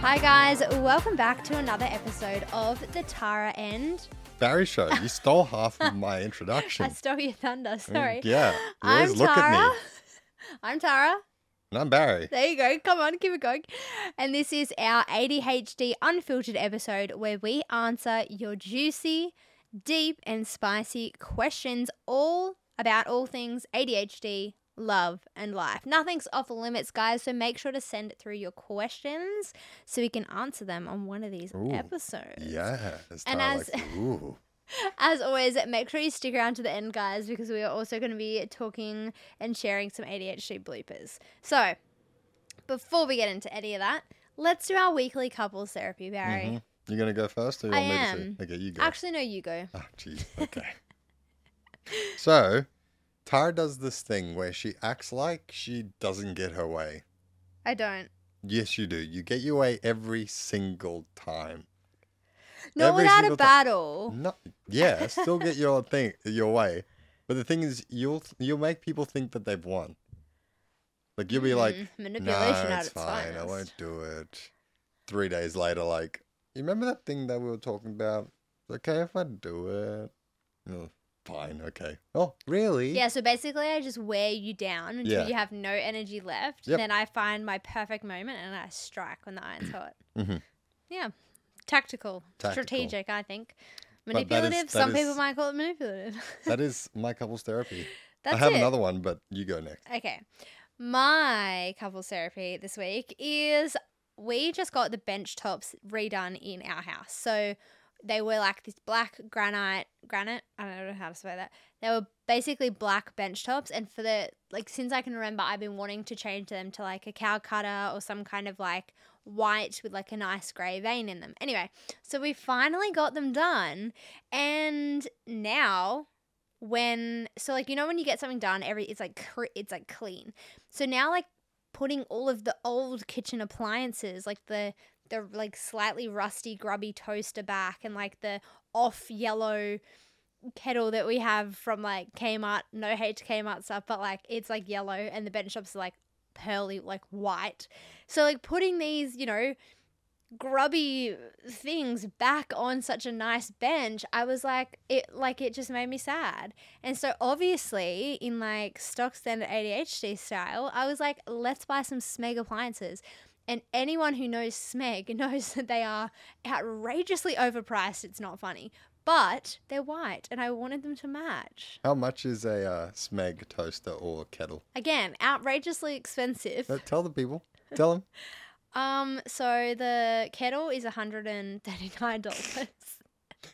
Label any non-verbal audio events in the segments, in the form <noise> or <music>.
Hi, guys. Welcome back to another episode of the Tarah and. Barry show. You <laughs> stole half of my introduction. I stole your thunder. Mm, sorry. Yeah. You I'm always look Tarah. at me. <laughs> I'm Tarah. And I'm Barry. There you go. Come on, keep it going. And this is our ADHD unfiltered episode where we answer your juicy, deep, and spicy questions all about all things ADHD, love, and life. Nothing's off limits, guys. So make sure to send through your questions so we can answer them on one of these Ooh, episodes. Yeah. And as- like, ooh. <laughs> As always, make sure you stick around to the end, guys, because we are also going to be talking and sharing some ADHD bloopers. So, before we get into any of that, let's do our weekly couples therapy, Barry. Mhm. You going to go first or you I want me am. to? Okay, you go. Actually, no, you go. Oh, jeez. <laughs> Okay. so, Tarah does this thing where she acts like she doesn't get her way. I don't. Yes, you do. You get your way every single time. Not Every without a battle. No, yeah, still get your <laughs> thing your way. But the thing is, you'll you'll make people think that they've won. Like you'll be like, Mm, "No, manipulation at it's fine. I won't do it." Three days later, like, you remember that thing that we were talking about? It's okay if I do it. No, fine, okay. Oh, really? Yeah, so basically, I just wear you down until Yeah. you have no energy left. Yep. Then I find my perfect moment and I strike when the iron's hot. Mhm. Yeah. Tactical, Tactical. strategic, I think. That is- Manipulative. that Some people is- might call it manipulative. <laughs> That is my couples therapy. That's I have it. another one, but you go next. Okay. My couples therapy this week is we just got the bench tops redone in our house. So they were like this black granite granite. I don't know how to say that. They were basically black bench tops and for the like since I can remember I've been wanting to change them to like a Calacatta or some kind of like white with like a nice grey vein in them. Anyway, so we finally got them done and now when so like you know when you get something done every it's like it's like clean so now like putting all of the old kitchen appliances like the the like slightly rusty grubby toaster back and like the off yellow kettle that we have from like Kmart no hate to Kmart stuff but like it's like yellow and the bench tops are like pearly like white. So like putting these you know grubby things back on such a nice bench i was like it like it just made me sad. And so obviously in like stock standard adhd style i was like let's buy some smeg appliances and anyone who knows smeg <laughs> knows that they are outrageously overpriced it's not funny but they're white and i wanted them to match How much is a uh, Smeg toaster or kettle? again outrageously expensive tell the people. Tell them. <laughs> um so the kettle is $139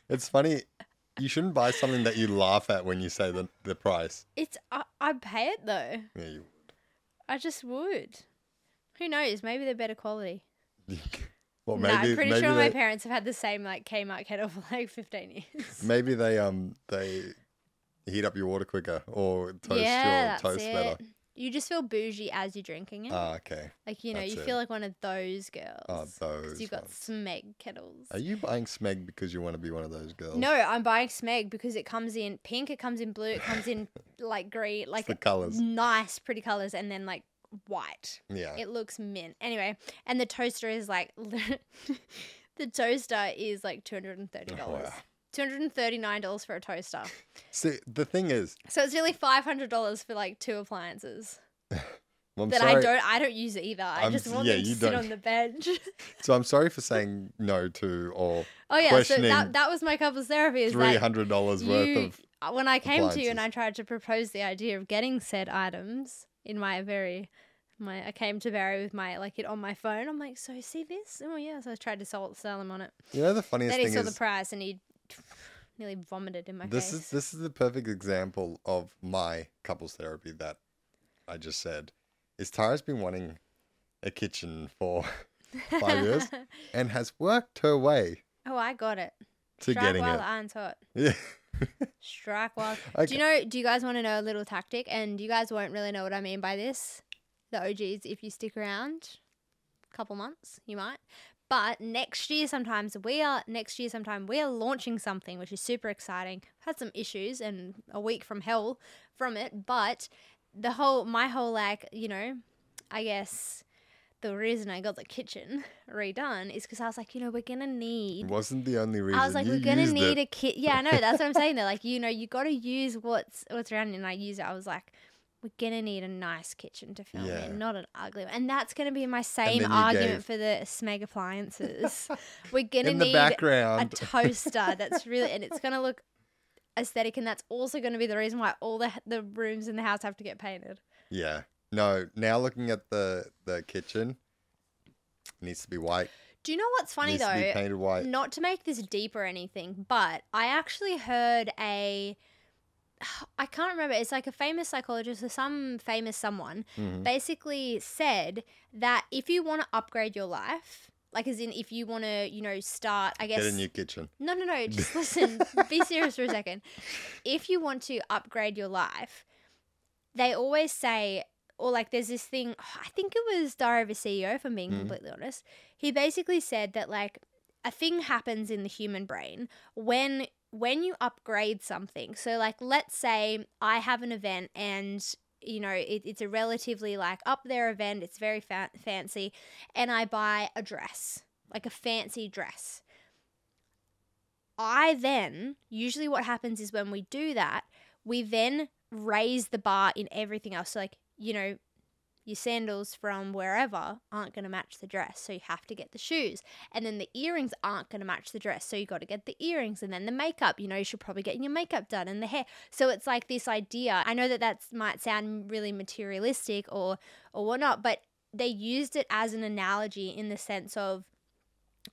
It's funny. You shouldn't buy something that you laugh at when you say the, the price. It's I, I'd pay it though. Yeah, you would. I just would. Who knows? Maybe they're better quality. <laughs> well, no, maybe I'm pretty maybe sure they, my parents have had the same like Kmart kettle <laughs> for like 15 years. maybe they um they heat up your water quicker or toast yeah, your that's toast it. better. You just feel bougie as you're drinking it. Ah, okay. like you know, that's you it. feel like one of those girls. Oh, 'Cause those. you've got ones. Smeg kettles. Are you buying Smeg because you want to be one of those girls? No, I'm buying Smeg because it comes in pink, it comes in blue, it comes in <laughs> like green, like the colours. nice, pretty colors, and then like white. Yeah. It looks mint. Anyway, and the toaster is like <laughs> the toaster is like two hundred and thirty dollars. Wow. Two hundred and thirty nine dollars for a toaster. So the thing is, So it's really hundred dollars for like two appliances <laughs> well, that sorry. I don't. I don't use either. I I'm just want yeah, them to sit don't. on the bench. <laughs> So I'm sorry for saying no to or oh yeah, so that that was my couples therapy. Is three hundred dollars worth of. uh, when I came to you and. I tried to propose the idea of getting said items in my very my I came to Barry with my like it on my phone. I'm like, so see this? Oh yeah. So I tried to sell sell him on it. You know the funniest thing is. then he saw is the price and he <sniffs> nearly vomited in my this face. is this is the perfect example of my couples therapy that I just said. Is Tarah's been wanting a kitchen for <laughs> five years and has worked her way oh, I got it. to Strike getting while it. the iron's hot. Yeah. Strike while. <laughs> Okay. Do you know? Do you guys want to know a little tactic? And you guys won't really know what I mean by this. The OGs, if you stick around, a couple months, you might. But next year, sometimes we are next year, sometime we are launching something which is super exciting. Had some issues and a week from hell from it, but the whole my whole like you know, I guess the reason I got the kitchen <laughs> redone is because I was like, you know, we're gonna need. It wasn't the only reason. I was like, you we're gonna need it. a kit. Yeah, I know. That's what I'm saying. They're like, you know, you got to use what's what's around, and I use it. I was like, we're gonna need a nice kitchen to film Yeah. in, not an ugly one. And that's gonna be my same argument gave- for the Smeg appliances. <laughs> we're gonna need a toaster <laughs> that's really, and it's gonna look aesthetic, and that's also gonna be the reason why all the the rooms in the house have to get painted. yeah. No. Now looking at the the kitchen, it needs to be white. Do you know what's funny needs to be though? painted white. Not to make this deep or anything, but I actually heard a. <sighs> I can't remember. It's like a famous psychologist or some famous someone Mhm. basically said that if you want to upgrade your life, like as in if you want to, you know, start, I guess. Get a new kitchen. No, no, no. Just <laughs> listen. be serious for a second. If you want to upgrade your life, they always say, or like there's this thing, <sighs> I think it was Diary of a CEO, if I'm being Mhm. completely honest. He basically said that like a thing happens in the human brain when when you upgrade something. So like let's say I have an event and you know it, it's a relatively like up there event it's very fa- fancy and i buy a dress like a fancy dress I then, usually what happens is when we do that, we then raise the bar in everything else. So, like, you know, your sandals from wherever aren't going to match the dress. So, you have to get the shoes. And then the earrings aren't going to match the dress. So, you got to get the earrings. And then the makeup, you know, you should probably get your makeup done and the hair. So, it's like this idea. I know that that might sound really materialistic or, or whatnot, but they used it as an analogy in the sense of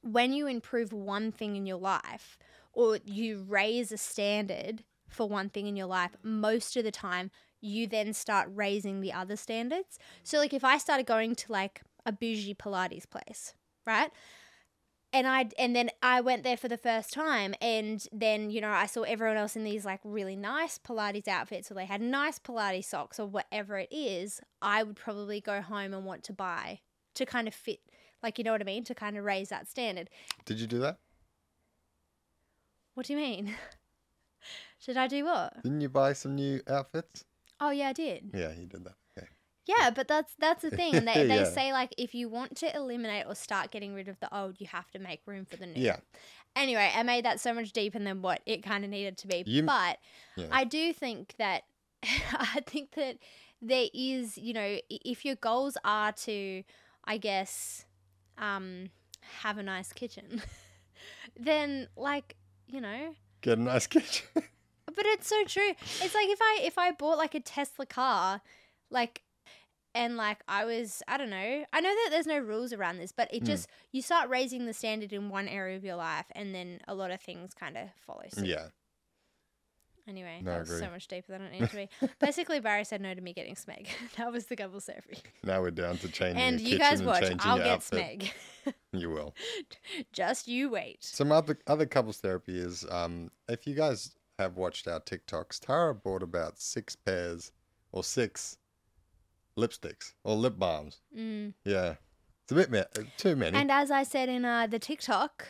when you improve one thing in your life or you raise a standard for one thing in your life, most of the time you then start raising the other standards. So like if I started going to like a bougie Pilates place, right? And I and then I went there for the first time and then you know I saw everyone else in these like really nice Pilates outfits or they had nice Pilates socks or whatever it is, I would probably go home and want to buy to kind of fit like you know what I mean, to kind of raise that standard. Did you do that? What do you mean? <laughs> Should I do what? Didn't you buy some new outfits? Oh yeah, I did. Yeah, you did that. Okay. Yeah, but that's that's the thing. They, <laughs> they Yeah. say like if you want to eliminate or start getting rid of the old, you have to make room for the new. Yeah. Anyway, I made that so much deeper than what it kind of needed to be. You- but Yeah. I do think that <laughs> I think that there is, you know, i- if your goals are to, I guess, um, have a nice kitchen, <laughs> then like you know, Get a nice kitchen. But it's so true. It's like if I if I bought like a Tesla car, like and like I was I don't know. I know that there's no rules around this, but it Mm. just you start raising the standard in one area of your life and then a lot of things kind of follow suit. yeah. Anyway, No, I that was so agree. much deeper than it needed to be. <laughs> Basically, Barry said no to me getting Smeg. <laughs> that was the couples therapy. Now we're down to changing And your you kitchen guys and watch. changing I'll your get outfit. Smeg. <laughs> You will. Just you wait. Some other other couples therapy is um if you guys have watched our TikToks, Tarah bought about six pairs or six lipsticks or lip balms. Mm. Yeah. It's a bit ma- too many. And as I said in uh, the TikTok,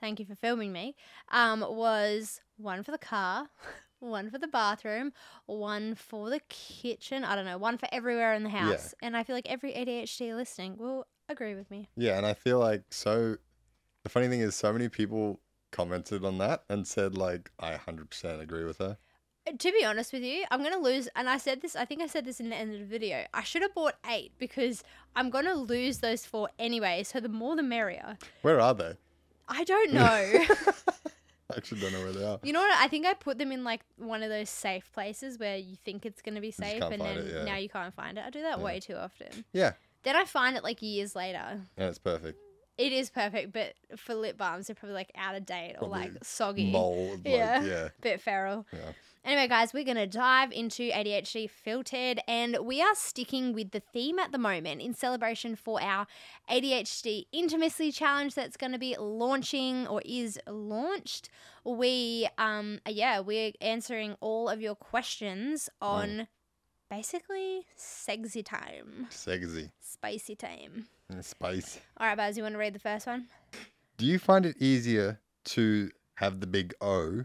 thank you for filming me, um, was one for the car, <laughs> one for the bathroom, one for the kitchen. I don't know, one for everywhere in the house. And I feel like every ADHD listening will agree with me. yeah, and I feel like so the funny thing is so many people commented on that and said like I 100% agree with her. To be honest with you, I'm gonna lose. And I said this. I think I said this in the end of the video. I should have bought eight because I'm gonna lose those four anyway. So the more the merrier. Where are they? I don't know. <laughs> I <laughs> actually don't know where they are. You know what? I think I put them in like one of those safe places where you think it's going to be safe and then it, yeah. now you can't find it. I do that Yeah. way too often. Yeah, Then I find it like years later. and it's perfect. It is perfect, but for lip balms, they're probably like out of date or like soggy. Mold, like, Yeah. yeah. <laughs> Bit feral. Yeah. Anyway, guys, we're going to dive into ADHD Filtered, and we are sticking with the theme at the moment in celebration for our ADHD Intimacy Challenge that's going to be launching or is launched. We, um, yeah, we're answering all of your questions on basically sexy time, Sexy. spicy time. And Spice. All right, Buzz, you want to read the first one? Do you find it easier to have the big O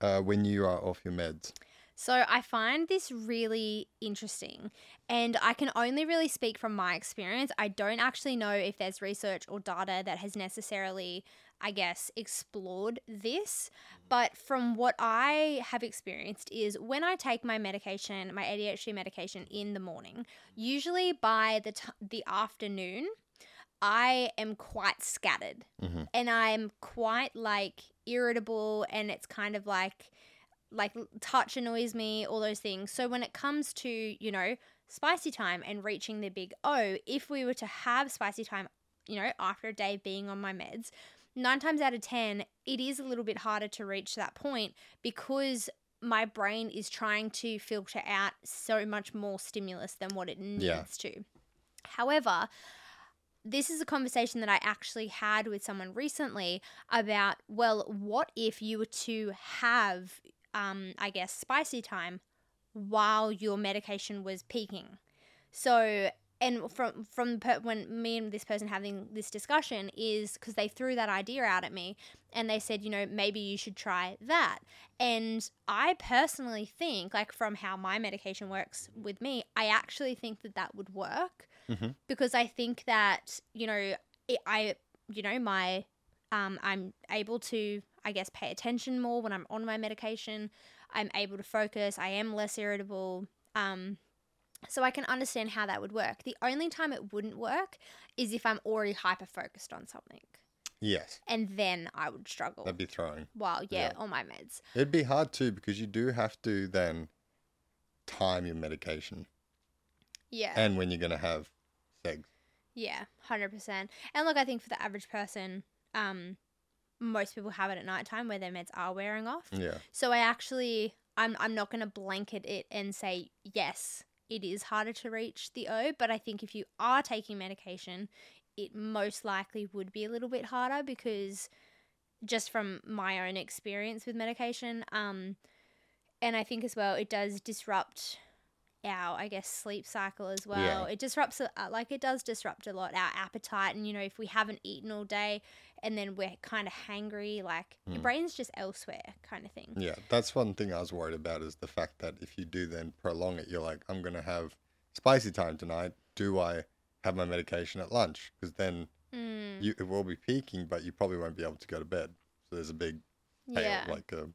uh, when you are off your meds? So I find this really interesting, and I can only really speak from my experience. I don't actually know if there's research or data that has necessarily, I guess, explored this. But from what I have experienced, is when I take my medication, my ADHD medication in the morning, usually by the t- the afternoon, I am quite scattered Mhm. and I'm quite like irritable and it's kind of like like touch annoys me all those things so when it comes to you know spicy time and reaching the big o if we were to have spicy time you know after a day of being on my meds nine times out of ten it is a little bit harder to reach that point because my brain is trying to filter out so much more stimulus than what it needs Yeah. to however this is a conversation that I actually had with someone recently about, well, what if you were to have, um, I guess, spicy time while your medication was peaking? So, and from from per- when me and this person having this discussion is because they threw that idea out at me and they said, you know, maybe you should try that. And I personally think, like from how my medication works with me, I actually think that that would work Mhm. because I think that you know it, I you know my um I'm able to I guess pay attention more when I'm on my medication. I'm able to focus. I am less irritable. Um, so I can understand how that would work. The only time it wouldn't work is if I'm already hyper focused on something, Yes, and then I would struggle. that'd be throwing. While yeah, yeah. on my meds. It'd be hard too because you do have to then time your medication Yeah. and when you're gonna have sex. Yeah, hundred percent. And look, I think for the average person, um, most people have it at nighttime where their meds are wearing off. Yeah, So I actually, I'm, I'm not going to blanket it and say yes, it is harder to reach the O. But I think if you are taking medication, it most likely would be a little bit harder because just from my own experience with medication, um, and I think as well, it does disrupt our, I guess, sleep cycle as well. Yeah. It disrupts, uh, like, it does disrupt a lot our appetite. And, you know, if we haven't eaten all day and then we're kind of hangry, like, your Mm. brain's just elsewhere, kind of thing. yeah. That's one thing I was worried about is the fact that if you do then prolong it, you're like, I'm gonna have spicy time tonight. Do I have my medication at lunch? Because then Mm, you it will be peaking, but you probably won't be able to go to bed. So there's a big yeah. like a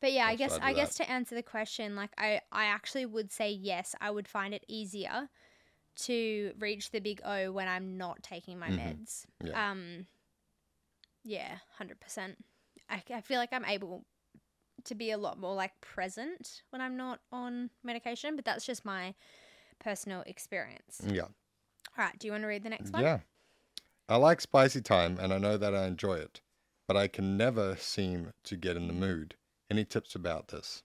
But yeah, I guess I guess to answer the question, like I I actually would say yes. I would find it easier to reach the big O when I'm not taking my Mhm. meds. Yeah. Um, yeah, hundred percent. I I feel like I'm able to be a lot more like present when I'm not on medication, but that's just my personal experience. yeah. All right, do you want to read the next one? Yeah. I like spicy time and I know that I enjoy it, but I can never seem to get in the mood. Any tips about this?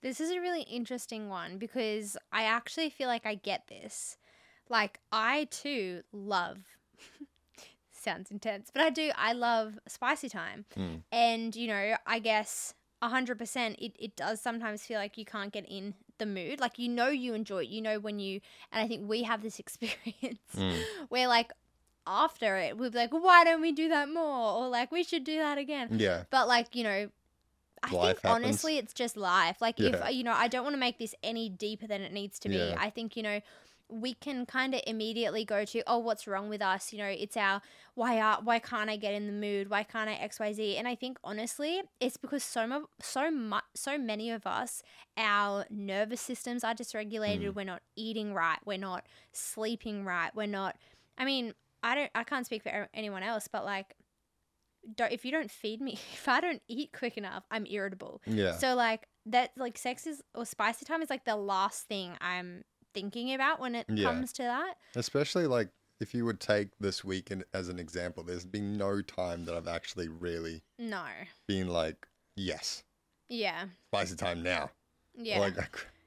This is a really interesting one because I actually feel like I get this. Like, I too love, <laughs> sounds intense, but I do, I love spicy time. Mm. And, you know, I guess 100% it, it does sometimes feel like you can't get in the mood. Like, you know, you enjoy it. You know, when you, and I think we have this <laughs> experience Mm. where, like, after it, we'll be like, why don't we do that more? Or, like, we should do that again. Yeah. But like, you know, I think happens. honestly it's just life. Like Yeah. if you know, I don't want to make this any deeper than it needs to be. Yeah. I think, you know, we can kind of immediately go to, oh, what's wrong with us? You know, it's our why are why can't I get in the mood? Why can't I XYZ? And I think honestly, it's because so much so much so many of us, our nervous systems are dysregulated. Mm. We're not eating right. We're not sleeping right. We're not I mean, I don't I can't speak for anyone else, but like don't if you don't feed me, <laughs> if I don't eat quick enough, I'm irritable. Yeah. So like that like sex is or spicy time is like the last thing I'm thinking about when it Yeah. comes to that. Especially like if you would take this week in, as an example, there's been no time that I've actually really No. been like, yes, Yeah. spicy time now. Yeah. Like,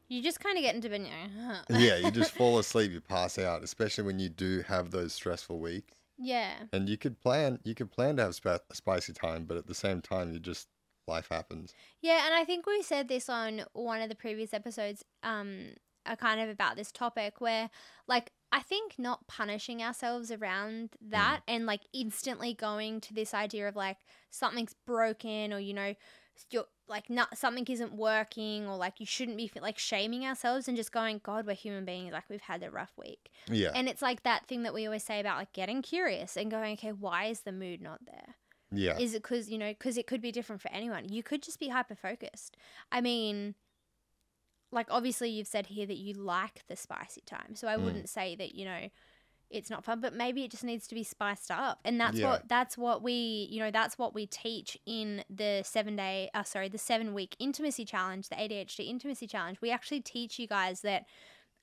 you just kind of get into bed huh. yeah, you just <laughs> fall asleep, you pass out, especially when you do have those stressful weeks. Yeah. And you could plan, you could plan to have spa- spicy time, but at the same time, you just life happens. Yeah, and I think we said this on one of the previous episodes, um, kind of about this topic where, like, I think not punishing ourselves around that and like instantly going to this idea of like something's broken or you know like not something isn't working or like you shouldn't be like shaming ourselves and just going god we're human beings like we've had a rough week Yeah. and it's like that thing that we always say about like getting curious and going okay why is the mood not there yeah. is it because you know because it could be different for anyone you could just be hyper focused i mean like obviously you've said here that you like the spicy time so i Mm. wouldn't say that you know it's not fun but maybe it just needs to be spiced up. And that's Yeah. what that's what we you know that's what we teach in the seven day uh, sorry the seven week intimacy challenge the adhd intimacy challenge. We actually teach you guys that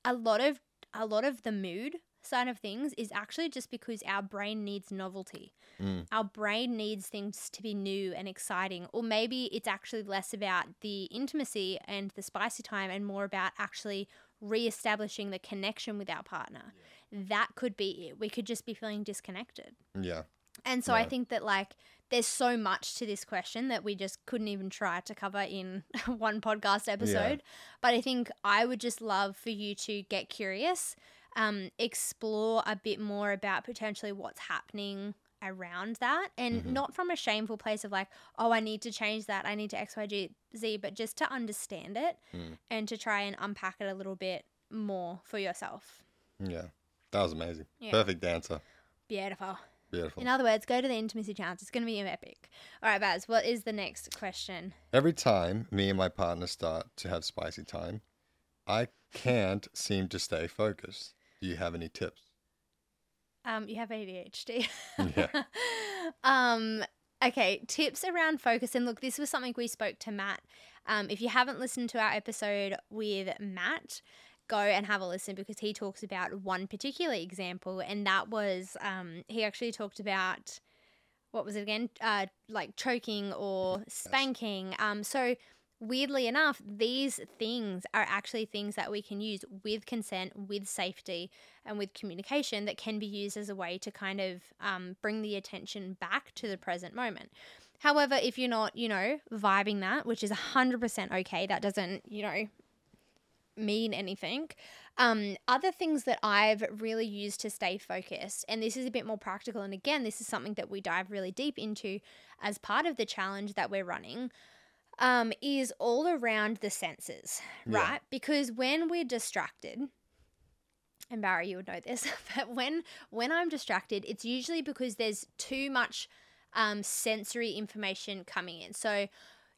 a lot of a lot of the mood side of things is actually just because our brain needs novelty. Mm. our brain needs things to be new and exciting or maybe it's actually less about the intimacy and the spicy time and more about actually re-establishing the connection with our partner that could be it we could just be feeling disconnected Yeah. and so I think that like there's so much to this question that we just couldn't even try to cover in <laughs> one podcast episode. Yeah. But I think I would just love for you to get curious, um, explore a bit more about potentially what's happening around that and Mhm. not from a shameful place of like oh i need to change that i need to xyz but just to understand it Mm. and to try and unpack it a little bit more for yourself Yeah. That was amazing. Yeah. Perfect answer. beautiful Beautiful. In other words, go to the intimacy challenge. It's going to be epic. All right, Baz, what is the next question? Every time me and my partner start to have spicy time, I can't seem to stay focused. Do you have any tips? Um, you have ADHD. Yeah. <laughs> um, okay, tips around focus. And look, this was something we spoke to Matt. Um, if you haven't listened to our episode with Matt, go and have a listen because he talks about one particular example, and that was um, he actually talked about what was it again? Uh, like choking or spanking. Um, so weirdly enough, these things are actually things that we can use with consent, with safety, and with communication that can be used as a way to kind of um, bring the attention back to the present moment. However, if you're not, you know, vibing that, which is 100% okay, that doesn't, you know, mean anything. Um, other things that I've really used to stay focused, and this is a bit more practical, and again, this is something that we dive really deep into as part of the challenge that we're running, um, is all around the senses, Yeah. right? Because when we're distracted, and Barry, you would know this, <laughs> but when when I'm distracted, it's usually because there's too much um, sensory information coming in. So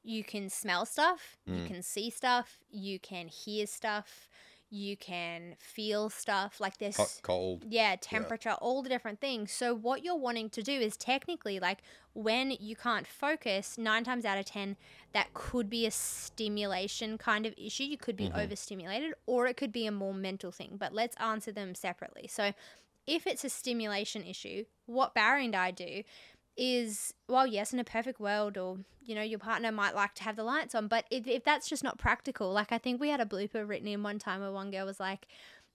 you can smell stuff, you Mm. can see stuff, you can hear stuff, you can feel stuff. Like there's Hot, cold. yeah, temperature, all the different things. So what you're wanting to do is technically like when you can't focus, 9 times out of 10 that could be a stimulation kind of issue. You could be Mhm. overstimulated or it could be a more mental thing. But let's answer them separately. So if it's a stimulation issue, what Barry and I do is well yes in a perfect world or you know your partner might like to have the lights on but if, if that's just not practical like i think we had a blooper written in one time where one girl was like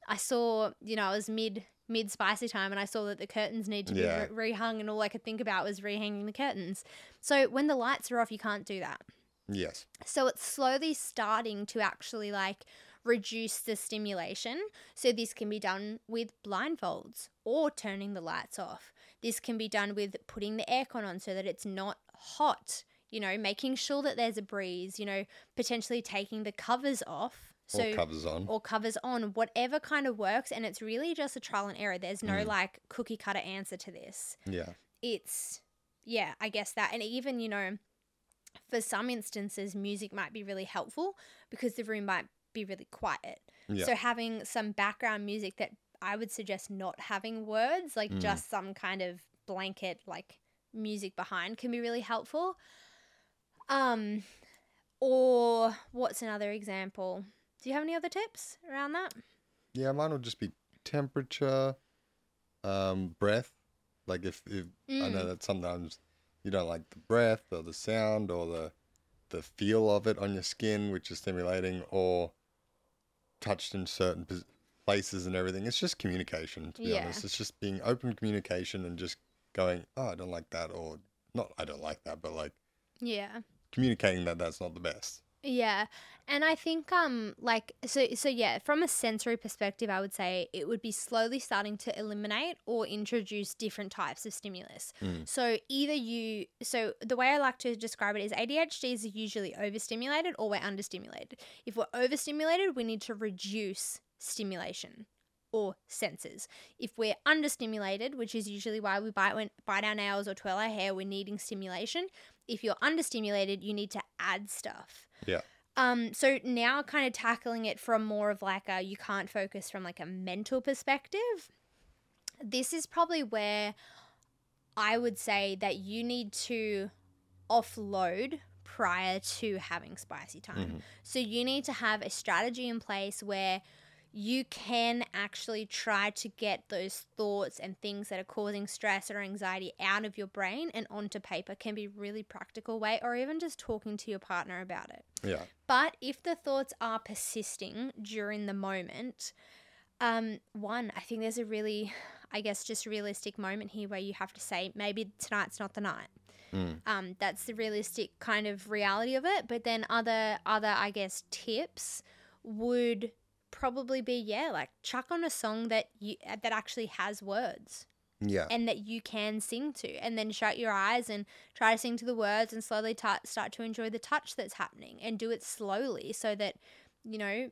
i saw you know it was mid mid spicy time and i saw that the curtains need to Yeah. be re- rehung and all i could think about was rehanging the curtains so when the lights are off you can't do that Yes. so it's slowly starting to actually like reduce the stimulation. So this can be done with blindfolds or turning the lights off. This can be done with putting the aircon on so that it's not hot, you know, making sure that there's a breeze, you know, potentially taking the covers off. So or covers on. or covers on, whatever kind of works and it's really just a trial and error. There's no Mm. like cookie cutter answer to this yeah. it's yeah i guess that and even you know for some instances music might be really helpful because the room might be really quiet Yeah. so having some background music that i would suggest not having words like Mm. just some kind of blanket like music behind can be really helpful um or what's another example do you have any other tips around that Yeah, mine will just be temperature, um, breath. Like if, if I know Mm. that sometimes you don't like the breath or the sound or the the feel of it on your skin, which is stimulating, or touched in certain places and everything. It's just communication, to be Yeah. honest. It's just being open communication and just going, oh, I don't like that, or not, I don't like that, but like yeah communicating that that's not the best. Yeah. And I think um like so so yeah, from a sensory perspective I would say it would be slowly starting to eliminate or introduce different types of stimulus. Mm. So either you so the way I like to describe it is ADHD is usually overstimulated or we're understimulated. If we're overstimulated, we need to reduce stimulation or senses. If we're understimulated, which is usually why we bite when bite our nails or twirl our hair, we're needing stimulation. If you're understimulated, you need to add stuff. Yeah. Um, so now kind of tackling it from more of like a you can't focus from like a mental perspective. This is probably where I would say that you need to offload prior to having spicy time. Mhm. So you need to have a strategy in place where you can actually try to get those thoughts and things that are causing stress or anxiety out of your brain and onto paper can be really practical way or even just talking to your partner about it. Yeah. But if the thoughts are persisting during the moment, um, one, I think there's a really, I guess, just realistic moment here where you have to say, maybe tonight's not the night. Mm. Um, that's the realistic kind of reality of it. But then other, other, I guess, tips would probably be, yeah, like chuck on a song that you uh, that actually has words Yeah. and that you can sing to and then shut your eyes and try to sing to the words and slowly t- start to enjoy the touch that's happening and do it slowly so that you know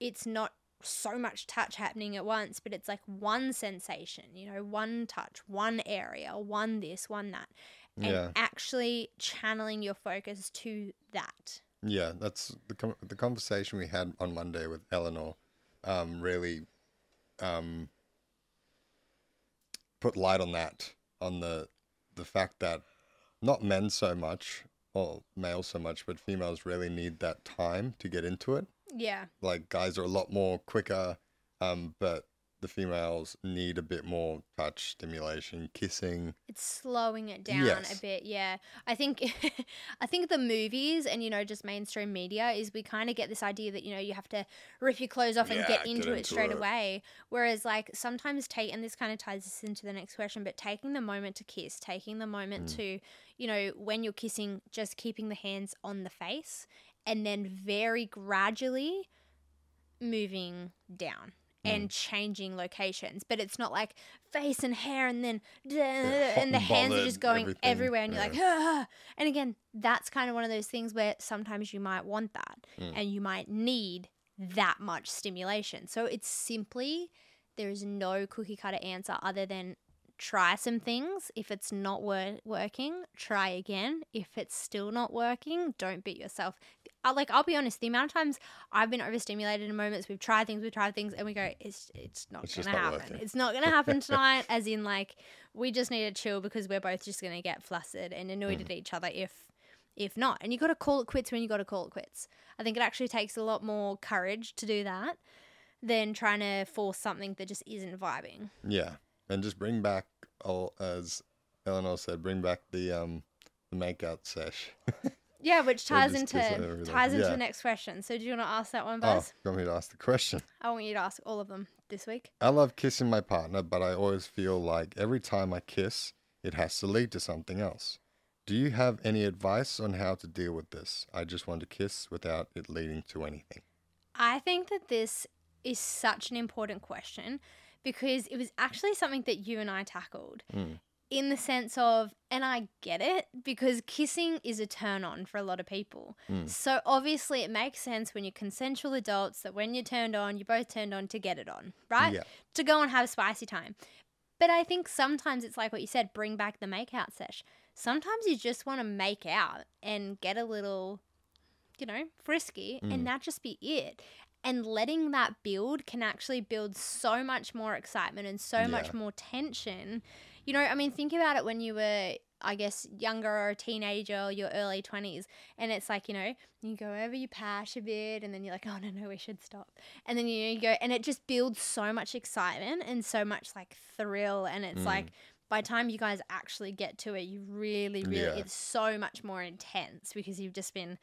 it's not so much touch happening at once but it's like one sensation you know one touch one area one this one that and Yeah. actually channeling your focus to that Yeah, that's the com- the conversation we had on Monday with Eleanor. Um, really, um, put light on that on the the fact that not men so much or males so much, but females really need that time to get into it. yeah Like guys are a lot more quicker, um, but the females need a bit more touch, stimulation, kissing. it's slowing it down Yes. a bit yeah i think <laughs> i think the movies and you know just mainstream media is we kind of get this idea that you know you have to rip your clothes off and Yeah, get get into it into straight it. away whereas like sometimes take and this kind of ties us into the next question but taking the moment to kiss taking the moment Mm. to you know when you're kissing just keeping the hands on the face and then very gradually moving down. And changing locations but it's not like face and hair and then <laughs> and the and hands are just going everything, everywhere and you're yeah. like ah. and again that's kind of one of those things where sometimes you might want that Mm. and you might need that much stimulation so it's simply there is no cookie cutter answer other than try some things if it's not wor- working try again if it's still not working don't beat yourself I, like i'll be honest the amount of times i've been overstimulated in moments we've tried things we've tried things and we go it's it's not It's gonna not happen working." it's not gonna happen <laughs> tonight as in like we just need to chill because we're both just gonna get flustered and annoyed Mm. at each other if if not and you got to call it quits when you got to call it quits i think it actually takes a lot more courage to do that than trying to force something that just isn't vibing Yeah, and just bring back all as Eleanor said, bring back the um the makeout sesh. <laughs> yeah which ties into kiss on everything. ties into Yeah. the next question so do you want to ask that one Oh, buzz you want me to ask the question? <laughs> i want you to ask all of them this week I love kissing my partner, but I always feel like every time I kiss, it has to lead to something else. Do you have any advice on how to deal with this? I just want to kiss without it leading to anything. I think that this is such an important question because it was actually something that you and I tackled Mm. In the sense of, and I get it because kissing is a turn on for a lot of people. Mm. So obviously, it makes sense when you're consensual adults that when you're turned on, you're both turned on to get it on, right? Yeah. To go and have a spicy time. But I think sometimes it's like what you said bring back the make out sesh. Sometimes you just want to make out and get a little, you know, frisky, Mm. and that just be it. And letting that build can actually build so much more excitement and so much more tension. You know, I mean, think about it when you were, I guess, younger or a teenager or your early 20s. And it's like, you know, you go over your patch a bit and then you're like, oh, no, no, we should stop. And then you, you go, and it just builds so much excitement and so much like thrill. And it's Mm. like, by the time you guys actually get to it, you really, really, Yeah. it's so much more intense because you've just been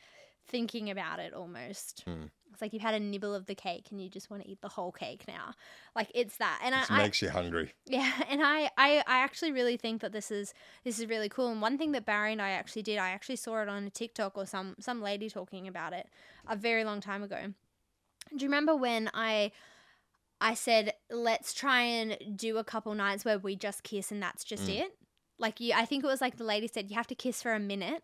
thinking about it almost. Mm. It's like you've had a nibble of the cake and you just want to eat the whole cake now. Like it's that. And It I, I makes you hungry. yeah, <laughs> and I, I I actually really think that this is this is really cool. And one thing that Barry and I actually did, I actually saw it on a TikTok or some some lady talking about it a very long time ago. Do you remember when I I said let's try and do a couple nights where we just kiss and that's just Mm. it? Like you I think it was like the lady said you have to kiss for a minute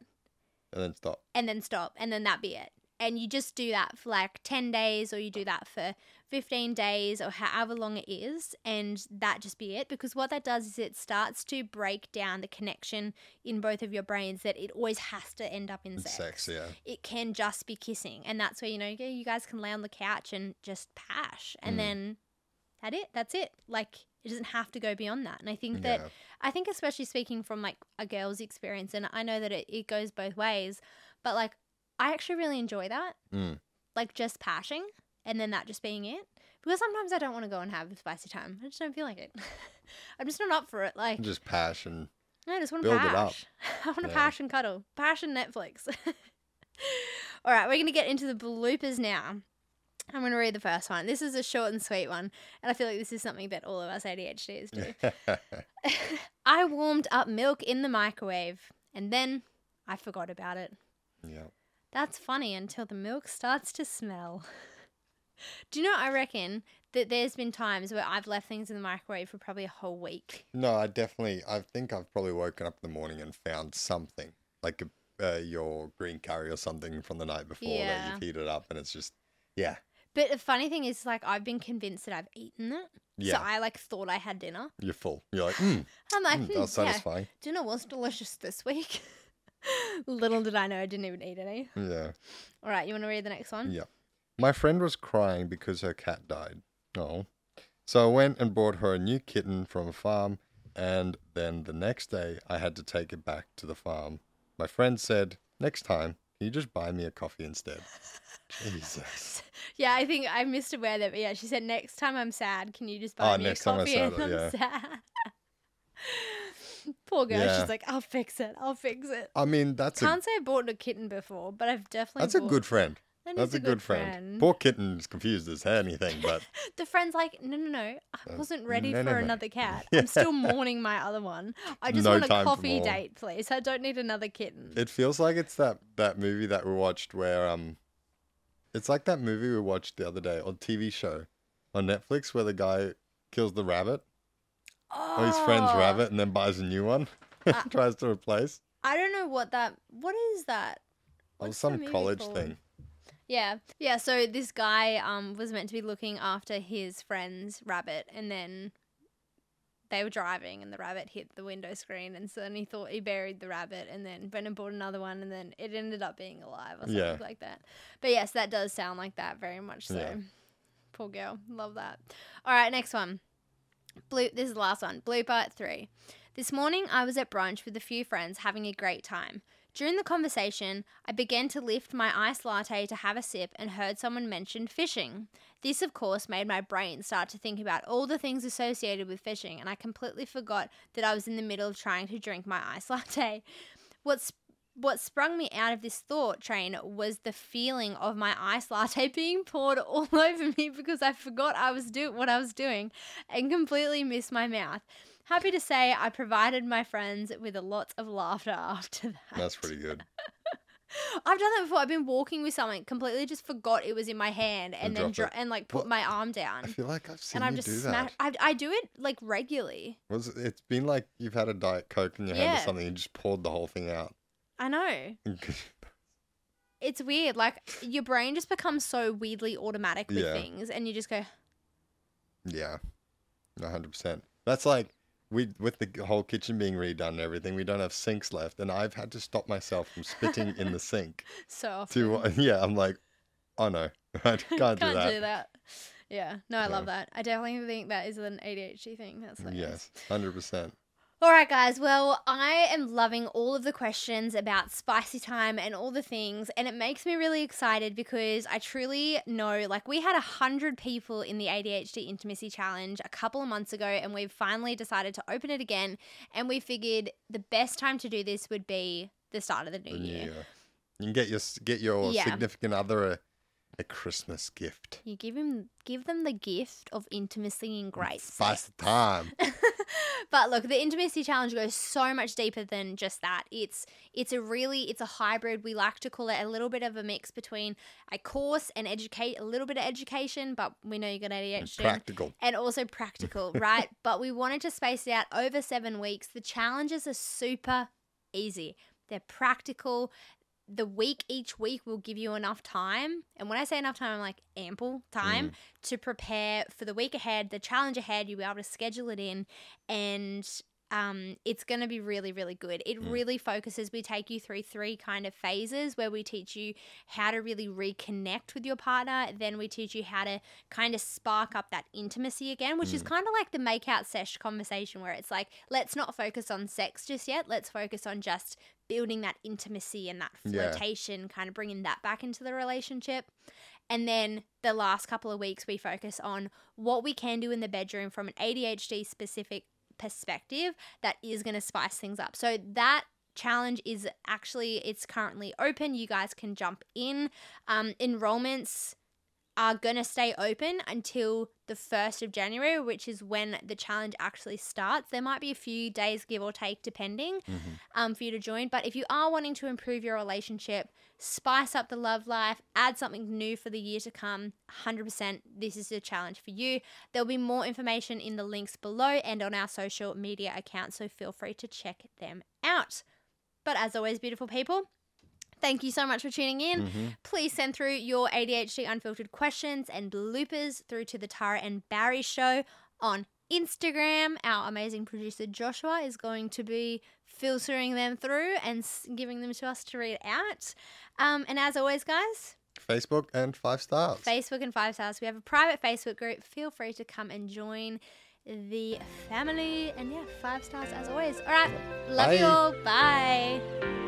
And then stop. and then stop and then that be it and you just do that for like 10 days or you do that for 15 days or however long it is and that just be it because what that does is it starts to break down the connection in both of your brains that it always has to end up in sex, sex, yeah. it can just be kissing and that's where you know you guys can lay on the couch and just pash and Mm. then that it that's it like it doesn't have to go beyond that and i think that yeah. I think especially speaking from like a girl's experience, and I know that it, it goes both ways, but like I actually really enjoy that. Mm. Like just pashing and then that just being it. Because sometimes I don't want to go and have a spicy time. I just don't feel like it. <laughs> I'm just not up for it. Like Just passion. I just want to build it up. pash. <laughs> I want to Yeah. pash and cuddle. Pash and Netflix. <laughs> All right, we're going to get into the bloopers now. I'm going to read the first one. This is a short and sweet one, and I feel like this is something that all of us ADHDs do. <laughs> <laughs> I warmed up milk in the microwave and then I forgot about it. yeah. That's funny until the milk starts to smell. <laughs> Do you know, I reckon that there's been times where I've left things in the microwave for probably a whole week. No, I definitely. I think I've probably woken up in the morning and found something like a, uh, your green curry or something from the night before that you've heated up, and it's just yeah, But the funny thing is, like, I've been convinced that I've eaten it. yeah. So I, like, thought I had dinner. you're full. You're like, mm, <sighs> I'm like, mm, hmm, that was yeah, satisfying. dinner was delicious this week. <laughs> Little did I know I didn't even eat any. Yeah. All right, you want to read the next one? Yeah. My friend was crying because her cat died. Oh. So I went and bought her a new kitten from a farm, and then the next day I had to take it back to the farm. My friend said, Next time, can you just buy me a coffee instead? Jesus. <laughs> Yeah, I think I missed a word there, but yeah, she said next time I'm sad, can you just buy Oh, me a time I'm coffee <laughs> sad, and I'm yeah. sad. Poor girl, Yeah. she's like, I'll fix it, I'll fix it. I mean, that's a Can't say I bought a kitten before, but I've definitely. that's a good friend. That That's a good friend. Poor kitten's confused as anything, but <laughs> The friend's like, no, no, no, I Uh, wasn't ready no, for no, no." another cat. Yeah. <laughs> I'm still mourning my other one. I just want a coffee date, please. I don't need another kitten. it feels like it's that that movie that we watched where um, it's like that movie we watched the other day or TV show on Netflix where the guy kills the rabbit oh, or his friend's rabbit and then buys a new one, <laughs> Uh, tries to replace. I don't know what that. What is that? What's some college called? thing. Yeah, yeah. So this guy um was meant to be looking after his friend's rabbit, and then they were driving, and the rabbit hit the window screen, and so then he thought he buried the rabbit, and then went and bought another one, and then it ended up being alive or something Yeah. like that. But yes, that does sound like that very much so. Yeah. Poor girl, love that. All right, next one. Blue. This is the last one. Blooper three. This morning, I was at brunch with a few friends having a great time. During the conversation, I began to lift my iced latte to have a sip and heard someone mention fishing. This, of course, made my brain start to think about all the things associated with fishing, and I completely forgot that I was in the middle of trying to drink my iced <laughs> latte. What's what sprung me out of this thought train was the feeling of my iced latte <laughs> being poured all <laughs> over me because I forgot I was do what I was doing and completely missed my mouth. Happy to say I provided my friends with a lot of laughter <laughs> after that. That's pretty good. <laughs> I've done that before. I've been walking with something, completely just forgot it was in my hand, and, And then dro- and like put What? my arm down. I feel like I've seen and I'm you just do that. I I do it like regularly. Was it- it's been like you've had a diet coke in your hand or something and just poured the whole thing out. I know. <laughs> It's weird. Like your brain just becomes so weirdly automatic with Yeah. things, and you just go, yeah, hundred percent. That's like we with the whole kitchen being redone and everything. We don't have sinks left, and I've had to stop myself from spitting in the sink. <laughs> so often. To <laughs> yeah, I'm like, oh no, <laughs> I can't, do that. Yeah, no, I love that. I definitely think that is an ADHD thing. That's hilarious. Yes, hundred percent. All right, guys. Well, I am loving all of the questions about spicy time and all the things, and it makes me really excited because I truly know, like, we had a hundred people in the ADHD Intimacy Challenge a couple of months ago, and we've finally decided to open it again. And we figured the best time to do this would be the start of the new The new year. year. You can get your get your Yeah. significant other a, Christmas gift. You give him give them the gift of intimacy and grace. The <laughs> time. but look, the intimacy challenge goes so much deeper than just that. It's it's a really it's a hybrid. We like to call it a little bit of a mix between a course and educate a little bit of education, but we know you got ADHD. Practical. and also practical, <laughs> right? but we wanted to space it out over seven weeks. The challenges are super easy. They're practical. The week each week will give you enough time. And when I say enough time, I'm like ample time mm. to prepare for the week ahead, the challenge ahead. You'll be able to schedule it in and um, it's going to be really, really good. It Mm. really focuses. We take you through three kind of phases where we teach you how to really reconnect with your partner. Then we teach you how to kind of spark up that intimacy again, which is Mm. kind of like the make out sesh conversation where it's like, let's not focus on sex just yet. Let's focus on just building that intimacy and that Yeah. flirtation, kind of bringing that back into the relationship. And then the last couple of weeks, we focus on what we can do in the bedroom from an ADHD specific perspective that is going to spice things up. So that challenge is actually it's currently open. You guys can jump in. Um, enrollments are going to stay open until the 1st of January, which is when the challenge actually starts. There might be a few days, give or take, depending, Mhm. um, for you to join. But if you are wanting to improve your relationship, spice up the love life, add something new for the year to come, 100%, this is a challenge for you. There'll be more information in the links below and on our social media accounts, so feel free to check them out. But as always, beautiful people, thank you so much for tuning in. Mhm. Please send through your ADHD unfiltered questions and bloopers through to the Tarah and Barry show on Instagram. Our amazing producer Joshua is going to be filtering them through and giving them to us to read out. Um, and as always, guys, Facebook and five stars. Facebook and Five Stars, we have a private Facebook group. Feel free to come and join the family. And yeah, five stars as always. All right, love you Bye. all. Bye.